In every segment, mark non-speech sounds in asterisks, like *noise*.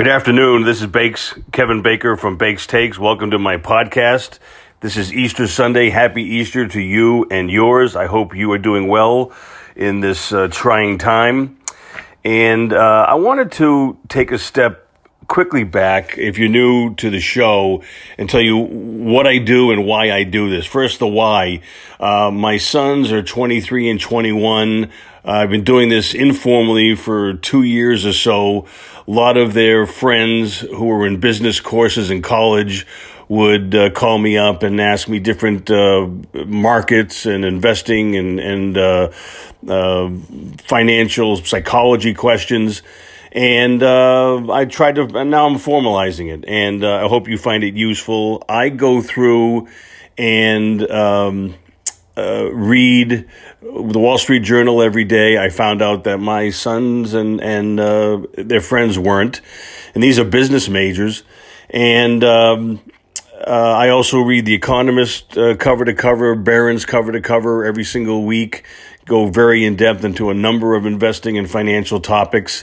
Good afternoon. This is Bakes, Kevin Baker from Bakes Takes. Welcome to my podcast. This is Easter Sunday. Happy Easter to you and yours. I hope you are doing well in this uh, trying time. And uh, I wanted to take a step quickly back, if you're new to the show, and tell you what I do and why I do this. First, the why. Uh, my sons are 23 and 21. Uh, I've been doing this informally for two years or so. A lot of their friends who were in business courses in college would uh, call me up and ask me different uh, markets and investing and and uh, uh financial psychology questions. And I tried to, and now I'm formalizing it, and I hope you find it useful. I go through and um, uh, read the Wall Street Journal every day. I found out that my sons and and uh, their friends weren't, and these are business majors. And um, uh, I also read The Economist uh, cover to cover, Barron's cover to cover every single week. Go very in depth into a number of investing and financial topics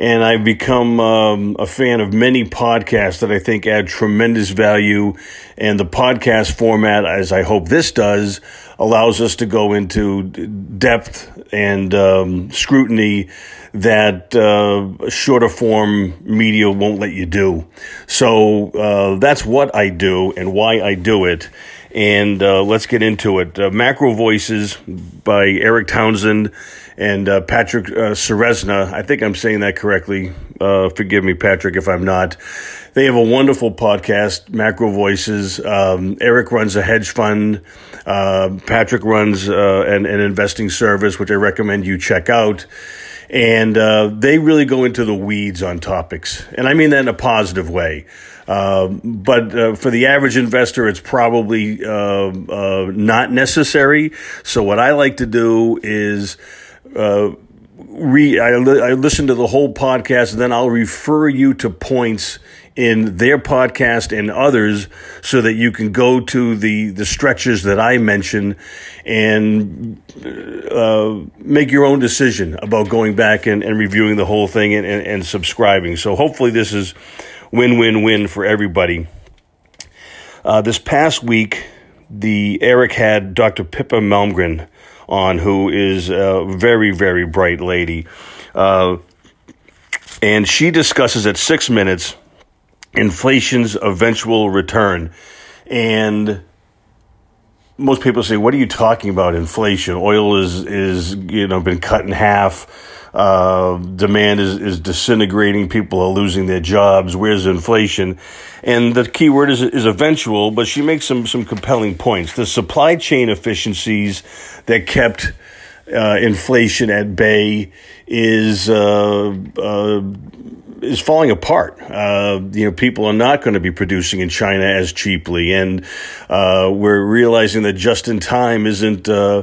and I've become um, a fan of many podcasts that I think add tremendous value. And the podcast format, as I hope this does, allows us to go into depth and um, scrutiny that uh, shorter form media won't let you do. So uh, that's what I do and why I do it. And uh, let's get into it. Uh, Macro Voices by Eric Townsend and uh, Patrick uh, Ceresna. I think I'm saying that correctly. Uh, forgive me, Patrick, if I'm not. They have a wonderful podcast, Macro Voices. Um, Eric runs a hedge fund. Uh, Patrick runs uh, an, an, investing service, which I recommend you check out. And uh, they really go into the weeds on topics. And I mean that in a positive way. Um, but uh, for the average investor, it's probably uh, uh, not necessary. So, what I like to do is uh, re I, li- I listen to the whole podcast and then I'll refer you to points in their podcast and others so that you can go to the the stretches that I mention and uh, make your own decision about going back and, and reviewing the whole thing and, and, and subscribing. So hopefully this is win win win for everybody. Uh, this past week, the Eric had Dr. Pippa Malmgren on, who is a very, very bright lady. Uh, and she discusses at six minutes inflation's eventual return. And most people say, "What are you talking about? Inflation? Oil is is you know been cut in half. Uh, demand is is disintegrating. People are losing their jobs. Where's inflation?" And the key word is is eventual. But she makes some some compelling points. The supply chain efficiencies that kept uh, inflation at bay is uh, uh is falling apart. Uh, you know, people are not going to be producing in China as cheaply, and uh, we're realizing that just in time isn't. Uh,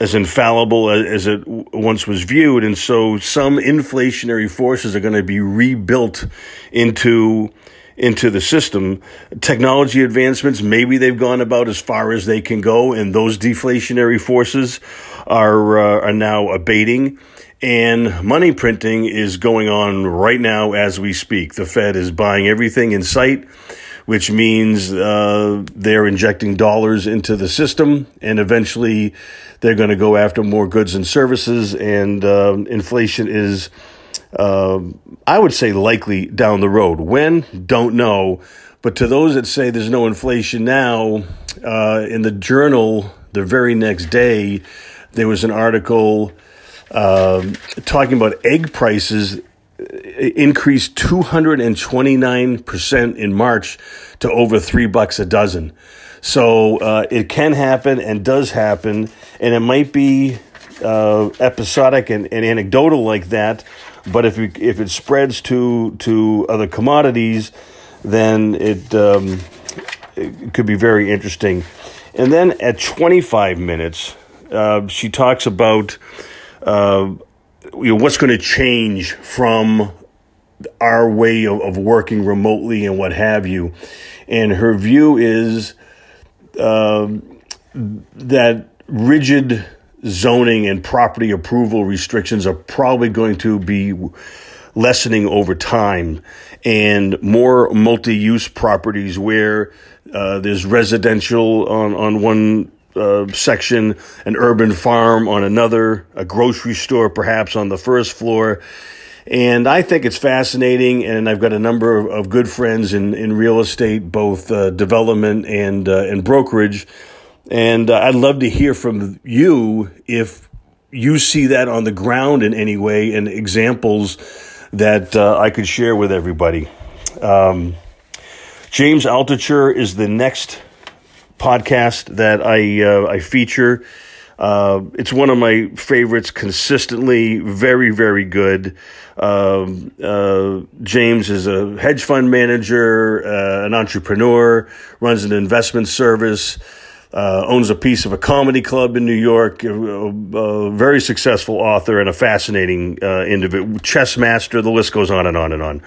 as infallible as, as, it once was viewed. And so some inflationary forces are going to be rebuilt into into the system. Technology advancements, maybe they've gone about as far as they can go, and those deflationary forces are uh, are now abating. And money printing is going on right now as we speak. The Fed is buying everything in sight, which means uh, they're injecting dollars into the system, and eventually they're going to go after more goods and services. And uh, inflation is, uh, I would say, likely down the road. When? Don't know. But to those that say there's no inflation now, uh, in the journal the very next day, there was an article um, talking about egg prices increased 229% in March to over three bucks a dozen. So uh, it can happen and does happen, and it might be uh, episodic and, and, anecdotal like that. But if it, if it spreads to to other commodities, then it, um, it could be very interesting. And then at 25 minutes, uh, she talks about uh, you know, what's going to change from our way of, of, working remotely and what have you. And her view is um, that rigid zoning and property approval restrictions are probably going to be lessening over time and more multi-use properties where uh, there's residential on, on one uh, section, an urban farm on another, a grocery store perhaps on the first floor. And I think it's fascinating, and I've got a number of, of good friends in, in real estate, both uh, development and uh, and brokerage. And uh, I'd love to hear from you if you see that on the ground in any way and examples that uh, I could share with everybody. Um, James Altucher is the next podcast that I uh, I feature. Uh, it's one of my favorites consistently, very, very good. Um, uh, James is a hedge fund manager, uh, an entrepreneur, runs an investment service, uh, owns a piece of a comedy club in New York, a, a very successful author and a fascinating uh, individual, chess master. The list goes on and on and on.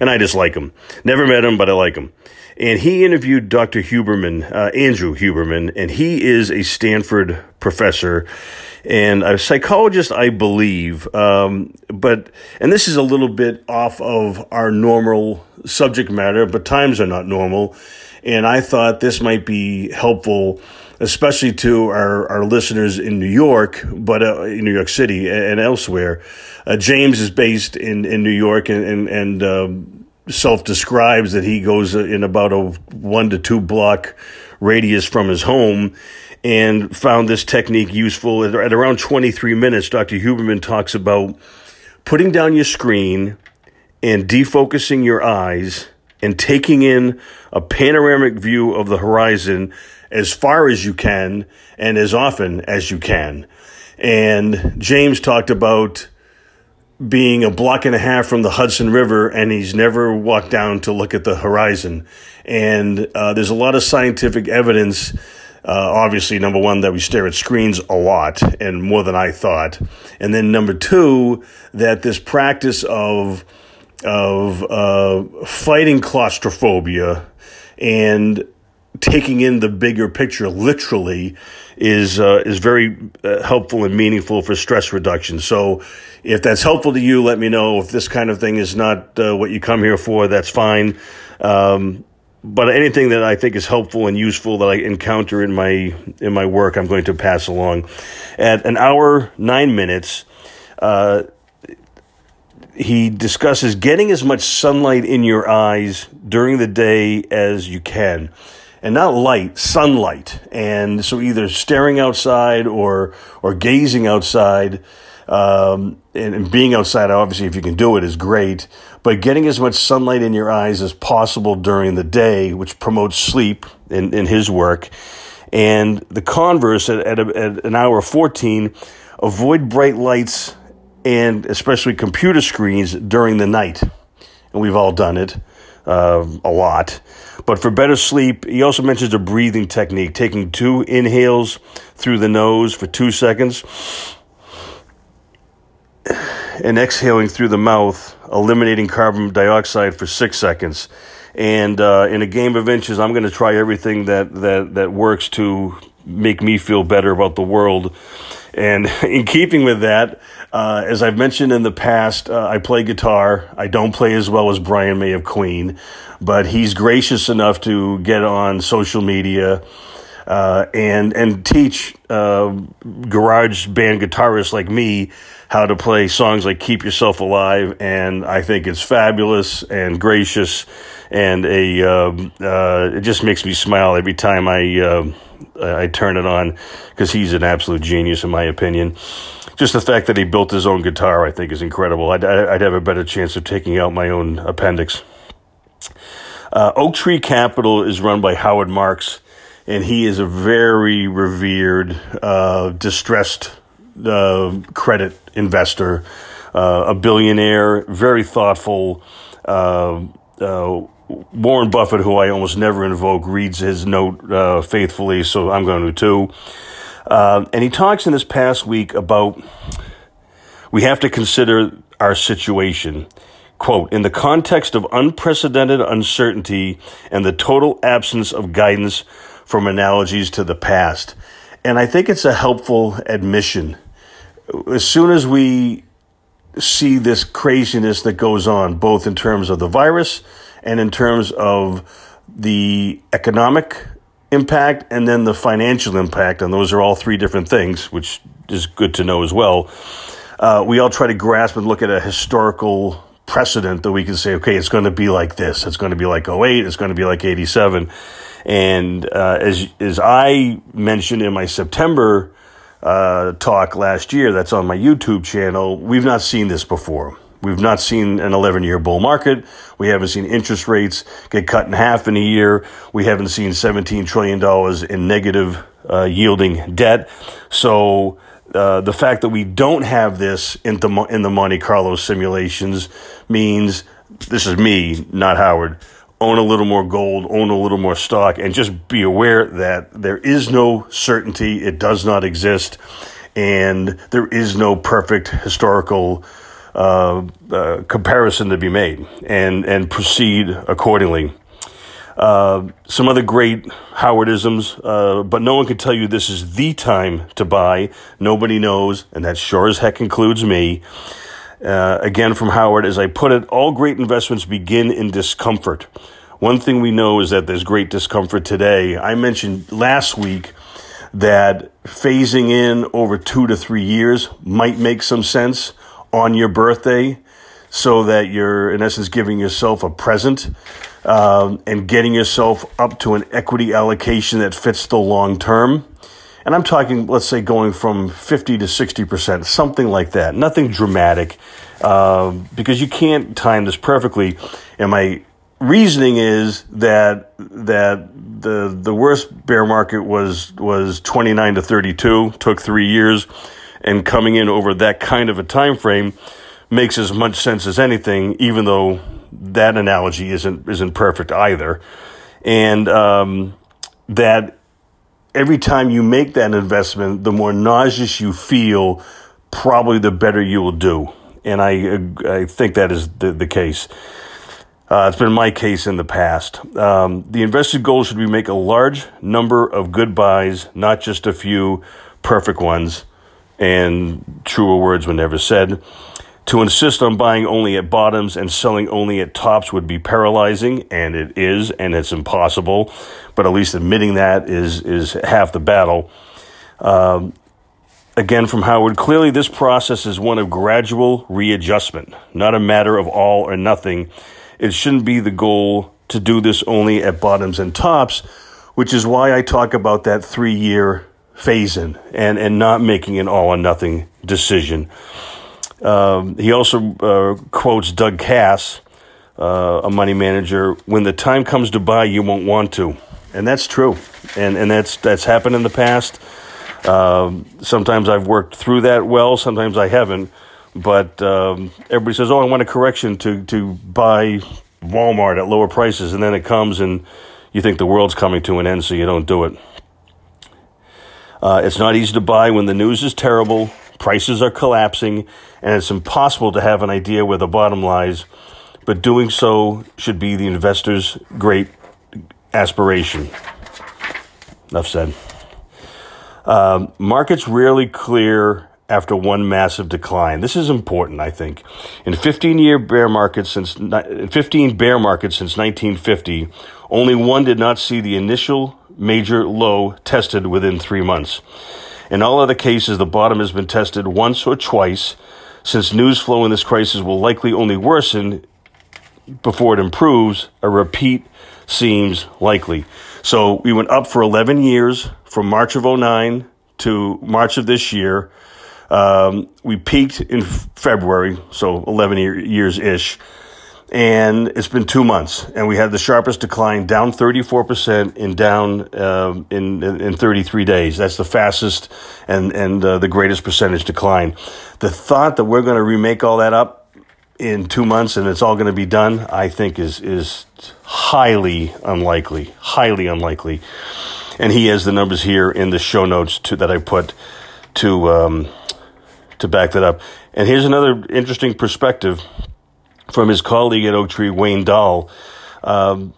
And I just like him. Never met him, but I like him. And he interviewed Dr. Huberman, uh, Andrew Huberman, and he is a Stanford professor and a psychologist, I believe. Um, but, and this is a little bit off of our normal subject matter, but times are not normal. And I thought this might be helpful, especially to our, our listeners in New York, but uh, in New York City and elsewhere. Uh, James is based in, in New York and, and, and um, self describes that he goes in about a one to two block radius from his home and found this technique useful. At, around 23 minutes, Dr. Huberman talks about putting down your screen and defocusing your eyes and taking in a panoramic view of the horizon as far as you can and as often as you can. And James talked about being a block and a half from the Hudson River, and he's never walked down to look at the horizon. And uh, there's a lot of scientific evidence. Uh, obviously, number one, that we stare at screens a lot and more than I thought. And then number two, that this practice of of uh, fighting claustrophobia and taking in the bigger picture literally is uh, is very uh, helpful and meaningful for stress reduction. So, if that's helpful to you, let me know. If this kind of thing is not uh, what you come here for, that's fine. Um, but anything that I think is helpful and useful that I encounter in my in my work, I'm going to pass along. At an hour nine minutes, uh, he discusses getting as much sunlight in your eyes during the day as you can and not light, sunlight. And so either staring outside or or gazing outside, um, and, and, being outside, obviously, if you can do it, is great. But getting as much sunlight in your eyes as possible during the day, which promotes sleep in, in his work. And the converse at, at, a, at an hour 14, avoid bright lights and especially computer screens during the night. And we've all done it uh, a lot. But for better sleep, he also mentions a breathing technique, taking two inhales through the nose for two seconds and exhaling through the mouth, eliminating carbon dioxide for six seconds. And uh, in a game of inches, I'm going to try everything that, that, that works to make me feel better about the world. And *laughs* in keeping with that, uh, as I've mentioned in the past, uh, I play guitar. I don't play as well as Brian May of Queen, but he's gracious enough to get on social media uh, and and teach uh, garage band guitarists like me how to play songs like "Keep Yourself Alive," and I think it's fabulous and gracious, and a um, uh, it just makes me smile every time I uh, I turn it on because he's an absolute genius in my opinion just the fact that he built his own guitar, I think, is incredible. I'd, I'd have a better chance of taking out my own appendix. Uh, Oaktree Capital is run by Howard Marks, and he is a very revered, uh, distressed uh, credit investor, uh, a billionaire, very thoughtful. Uh, uh, Warren Buffett, who I almost never invoke, reads his note faithfully, so I'm going to too. Uh, and he talks in this past week about we have to consider our situation. Quote, in the context of unprecedented uncertainty and the total absence of guidance from analogies to the past. And I think it's a helpful admission. As soon as we see this craziness that goes on, both in terms of the virus and in terms of the economic impact and then the financial impact. And those are all three different things, which is good to know as well. Uh, we all try to grasp and look at a historical precedent that we can say, okay, it's going to be like this. It's going to be like 08. It's going to be like 87. And uh, as, as I mentioned in my September uh, talk last year, that's on my YouTube channel, we've not seen this before. We've not seen an 11 year bull market. We haven't seen interest rates get cut in half in a year. We haven't seen $17 trillion in negative uh, yielding debt. So, uh, the fact that we don't have this in the, in the Monte Carlo simulations means this is me, not Howard. Own a little more gold, own a little more stock, and just be aware that there is no certainty. It does not exist. And there is no perfect historical uh, uh, comparison to be made and, and proceed accordingly. Uh, some other great Howardisms, uh, but no one can tell you this is the time to buy. Nobody knows, and that sure as heck includes me. Uh, again, from Howard, as I put it, all great investments begin in discomfort. One thing we know is that there's great discomfort today. I mentioned last week that phasing in over two to three years might make some sense on your birthday so that you're, in essence, giving yourself a present um, and getting yourself up to an equity allocation that fits the long term. And I'm talking, let's say, going from 50 to 60%, something like that. Nothing dramatic, uh, because you can't time this perfectly. And my reasoning is that that the the worst bear market was was 29 to 32, took three years and coming in over that kind of a time frame makes as much sense as anything, even though that analogy isn't isn't perfect either. And um, that every time you make that investment, the more nauseous you feel, probably the better you will do. And I I think that is the, the case. Uh, it's been my case in the past. Um, the invested goal should be make a large number of good buys, not just a few perfect ones and truer words were never said. To insist on buying only at bottoms and selling only at tops would be paralyzing, and it is, and it's impossible. But at least admitting that is is half the battle. Um, again, from Howard, clearly this process is one of gradual readjustment, not a matter of all or nothing. It shouldn't be the goal to do this only at bottoms and tops, which is why I talk about that three year phasing and, and not making an all or nothing decision. Um, he also uh, quotes Doug Kass, uh, a money manager, when the time comes to buy, you won't want to. And that's true. And, and that's, that's happened in the past. Um, sometimes I've worked through that well, sometimes I haven't. But um, everybody says, oh, I want a correction to, to buy Walmart at lower prices. And then it comes and you think the world's coming to an end, so you don't do it. Uh, it's not easy to buy when the news is terrible, prices are collapsing, and it's impossible to have an idea where the bottom lies. But doing so should be the investor's great aspiration. Enough said. Um, markets rarely clear after one massive decline. This is important, I think. In 15 year bear markets since 15 bear markets since 1950, only one did not see the initial major low tested within three months. In all other cases, the bottom has been tested once or twice. Since news flow in this crisis will likely only worsen before it improves, a repeat seems likely. So we went up for 11 years from March of 09 to March of this year. Um, we peaked in February, so 11 years ish and it's been two months, and we had the sharpest decline, down 34% in down um, in, in 33 days. That's the fastest and and uh, the greatest percentage decline. The thought that we're going to remake all that up in two months and it's all going to be done, I think is is highly unlikely, highly unlikely. And he has the numbers here in the show notes to, that I put to um, to back that up. And here's another interesting perspective from his colleague at Oaktree, Wayne Dahl. Um,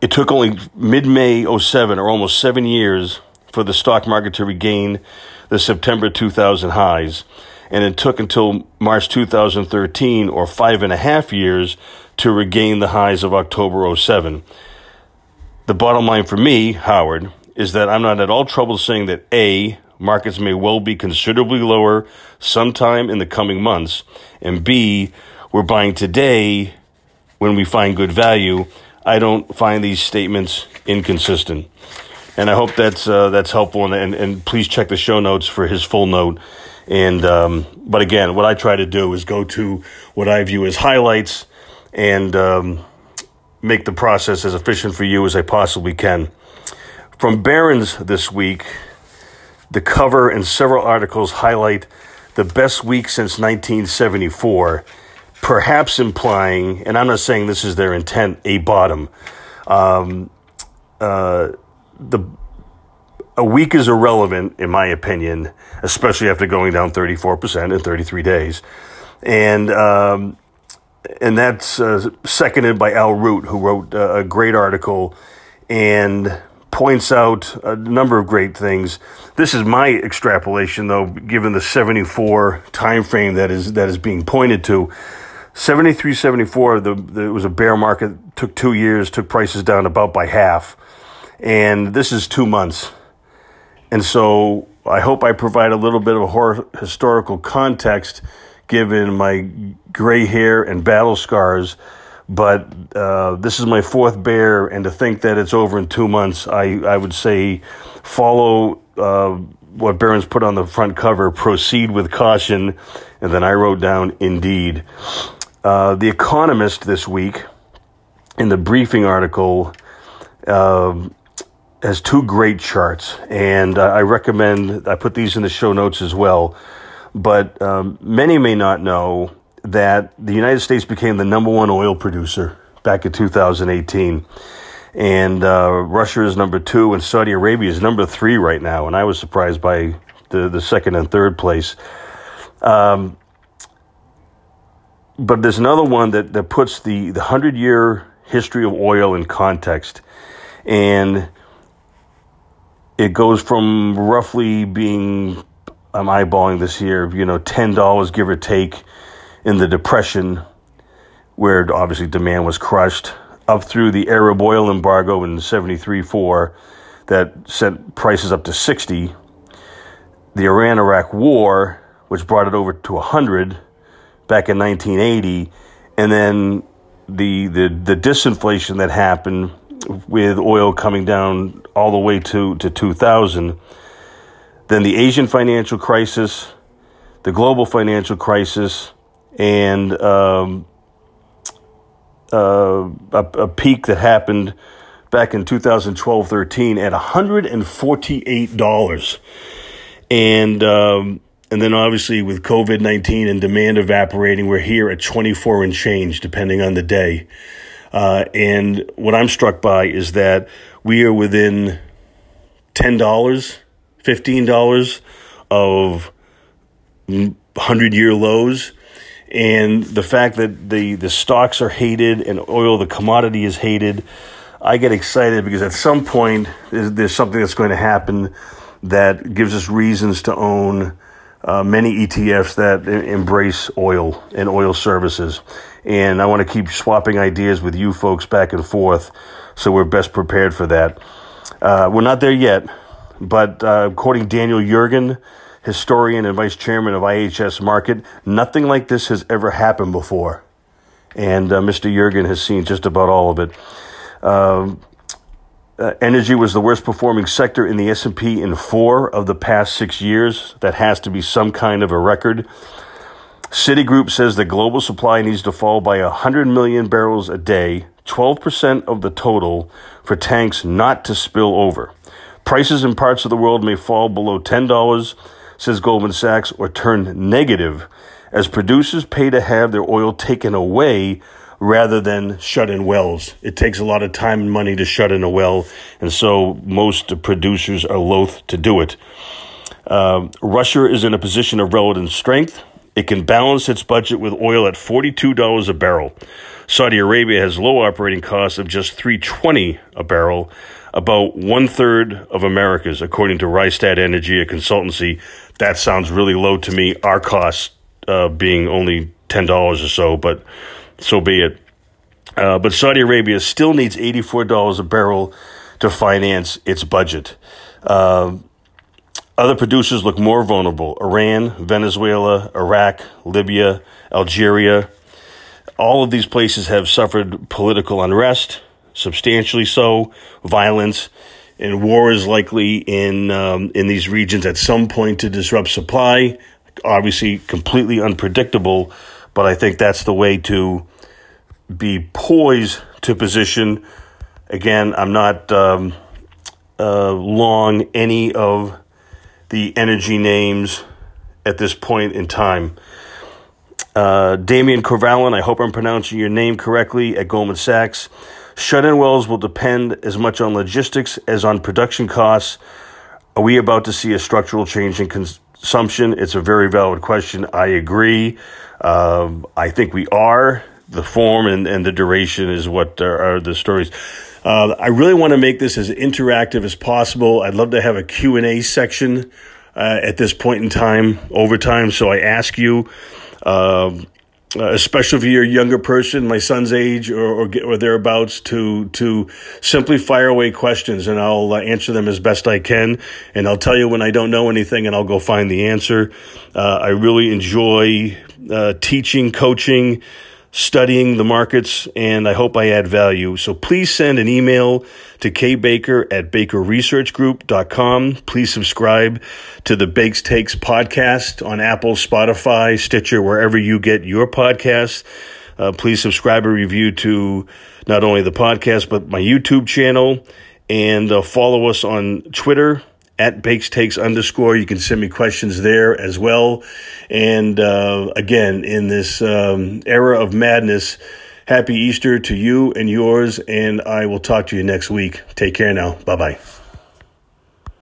it took only mid May 07, or almost seven years, for the stock market to regain the September 2000 highs, and it took until March 2013, or five and a half years, to regain the highs of October 07. The bottom line for me, Howard, is that I'm not at all troubled saying that A, markets may well be considerably lower sometime in the coming months, and B, we're buying today when we find good value. I don't find these statements inconsistent. And I hope that's uh, that's helpful. And, and, and, please check the show notes for his full note. And um, but again, what I try to do is go to what I view as highlights and um, make the process as efficient for you as I possibly can. From Barron's this week, the cover and several articles highlight the best week since 1974, perhaps implying, and I'm not saying this is their intent, a bottom. Um, uh, the a week is irrelevant, in my opinion, especially after going down 34% in 33 days. And um, and that's uh, seconded by Al Root, who wrote uh, a great article and points out a number of great things. This is my extrapolation, though, given the 74 time frame that is that is being pointed to. 73, 74, the, the, it was a bear market, took two years, took prices down about by half. And this is two months. And so I hope I provide a little bit of a historical context given my gray hair and battle scars. But uh, this is my fourth bear, and to think that it's over in two months, I, I would say follow uh, what Barron's put on the front cover proceed with caution. And then I wrote down indeed. Uh, the Economist this week, in the briefing article, uh, has two great charts, and I recommend I put these in the show notes as well. But um, many may not know that the United States became the number one oil producer back in 2018. And uh, Russia is number two, and Saudi Arabia is number three right now. And I was surprised by the, the second and third place. Um, but there's another one that, that puts the, the 100 year history of oil in context. And it goes from roughly being I'm eyeballing this here, you know, $10 give or take in the Depression, where obviously demand was crushed, up through the Arab oil embargo in 73 4 that sent prices up to 60, the Iran Iraq war, which brought it over to 100 back in 1980, and then the, the, the disinflation that happened with oil coming down all the way to, to 2000 then the Asian financial crisis, the global financial crisis, and um, uh, a, a, peak that happened back in 2012 13 at $148. And, um, and then obviously with COVID 19 and demand evaporating, we're here at 24 and change, depending on the day. Uh, and what I'm struck by is that we are within $10 $15 of 100 year lows. And the fact that the, the stocks are hated and oil, the commodity, is hated, I get excited because at some point there's, there's something that's going to happen that gives us reasons to own uh, many ETFs that embrace oil and oil services. And I want to keep swapping ideas with you folks back and forth so we're best prepared for that. Uh, we're not there yet, but uh, according Daniel Yergin, historian and vice chairman of IHS Markit. nothing like this has ever happened before. And uh, Mr. Yergin has seen just about all of it. Um, uh, energy was the worst performing sector in the S&P in four of the past six years. That has to be some kind of a record. Citigroup says the global supply needs to fall by 100 million barrels a day, 12% of the total, for tanks not to spill over. Prices in parts of the world may fall below $10, says Goldman Sachs, or turn negative as producers pay to have their oil taken away rather than shut in wells. It takes a lot of time and money to shut in a well, and so most producers are loath to do it. Uh, Russia is in a position of relative strength. It can balance its budget with oil at $42 a barrel. Saudi Arabia has low operating costs of just 320 a barrel about one third of America's, according to Rystad Energy, a consultancy. That sounds really low to me. Our cost uh, being only ten dollars or so, but so be it. Uh, but Saudi Arabia still needs eighty four dollars a barrel to finance its budget. Uh, other producers look more vulnerable Iran, Venezuela, Iraq, Libya, Algeria. All of these places have suffered political unrest, substantially so, violence, and war is likely in, um, in these regions at some point to disrupt supply. Obviously, completely unpredictable, but I think that's the way to be poised to position. Again, I'm not um, uh, long any of the energy names at this point in time. Uh, Damien Courvalin, I hope I'm pronouncing your name correctly, at Goldman Sachs. Shut in wells will depend as much on logistics as on production costs. Are we about to see a structural change in consumption? It's a very valid question. I agree. Um, I think we are. The form and, and the duration is what are, are the stories. Uh, I really want to make this as interactive as possible. I'd love to have a Q&A section uh, at this point in time, over time. So I ask you, um, especially if you're a younger person, my son's age or, or, or thereabouts, to to simply fire away questions, and I'll uh, answer them as best I can. And I'll tell you when I don't know anything, and I'll go find the answer. Uh, I really enjoy uh, teaching, coaching studying the markets, and I hope I add value. So please send an email to kbaker at bakerresearchgroup.com. Please subscribe to the Bakes Takes podcast on Apple, Spotify, Stitcher, wherever you get your podcasts. Uh, please subscribe and review to not only the podcast, but my YouTube channel and uh, follow us on Twitter at Bakes Takes underscore. You can send me questions there as well. And uh, again, in this um, era of madness, happy Easter to you and yours. And I will talk to you next week. Take care now. Bye bye.